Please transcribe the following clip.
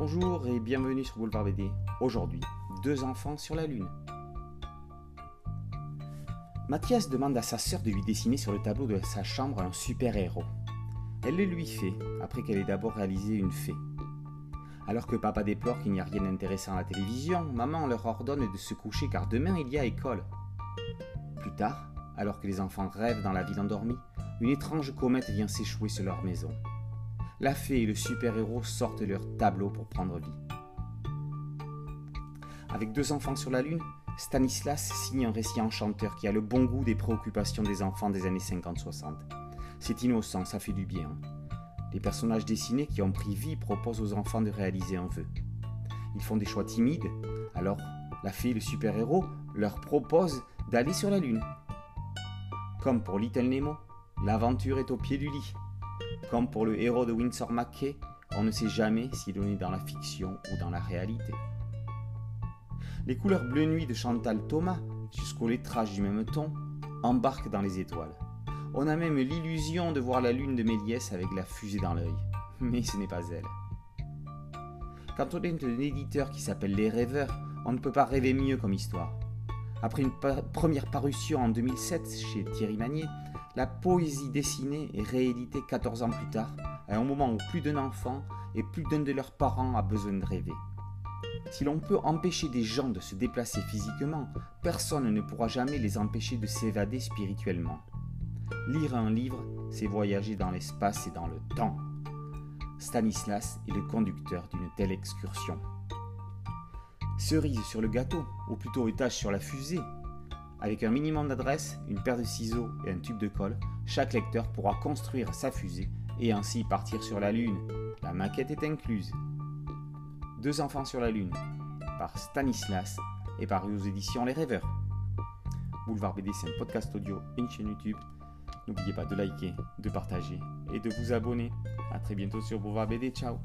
Bonjour et bienvenue sur Boulevard BD. Aujourd'hui, deux enfants sur la Lune. Mathias demande à sa sœur de lui dessiner sur le tableau de sa chambre un super-héros. Elle le lui fait, après qu'elle ait d'abord réalisé une fée. Alors que papa déplore qu'il n'y a rien d'intéressant à la télévision, maman leur ordonne de se coucher car demain il y a école. Plus tard, alors que les enfants rêvent dans la ville endormie, une étrange comète vient s'échouer sur leur maison. La fée et le super-héros sortent leur tableau pour prendre vie. Avec deux enfants sur la Lune, Stanislas signe un récit enchanteur qui a le bon goût des préoccupations des enfants des années 50-60. C'est innocent, ça fait du bien. Les personnages dessinés qui ont pris vie proposent aux enfants de réaliser un vœu. Ils font des choix timides, alors la fée et le super-héros leur proposent d'aller sur la Lune. Comme pour Little Nemo, l'aventure est au pied du lit. Comme pour le héros de Windsor McKay, on ne sait jamais s'il est dans la fiction ou dans la réalité. Les couleurs bleu nuit de Chantal Thomas, jusqu'au lettrage du même ton, embarquent dans les étoiles. On a même l'illusion de voir la lune de Méliès avec la fusée dans l'œil. Mais ce n'est pas elle. Quand on est un éditeur qui s'appelle Les Rêveurs, on ne peut pas rêver mieux comme histoire. Après une première parution en 2007 chez Thierry Magnier, la poésie dessinée est rééditée 14 ans plus tard, à un moment où plus d'un enfant et plus d'un de leurs parents a besoin de rêver. Si l'on peut empêcher des gens de se déplacer physiquement, personne ne pourra jamais les empêcher de s'évader spirituellement. Lire un livre, c'est voyager dans l'espace et dans le temps. Stanislas est le conducteur d'une telle excursion. Cerise sur le gâteau, ou plutôt étage sur la fusée, avec un minimum d'adresse, une paire de ciseaux et un tube de colle, chaque lecteur pourra construire sa fusée et ainsi partir sur la Lune. La maquette est incluse. Deux enfants sur la Lune, par Stanislas et paru aux éditions Les Rêveurs. Boulevard BD, c'est un podcast audio et une chaîne YouTube. N'oubliez pas de liker, de partager et de vous abonner. A très bientôt sur Boulevard BD. Ciao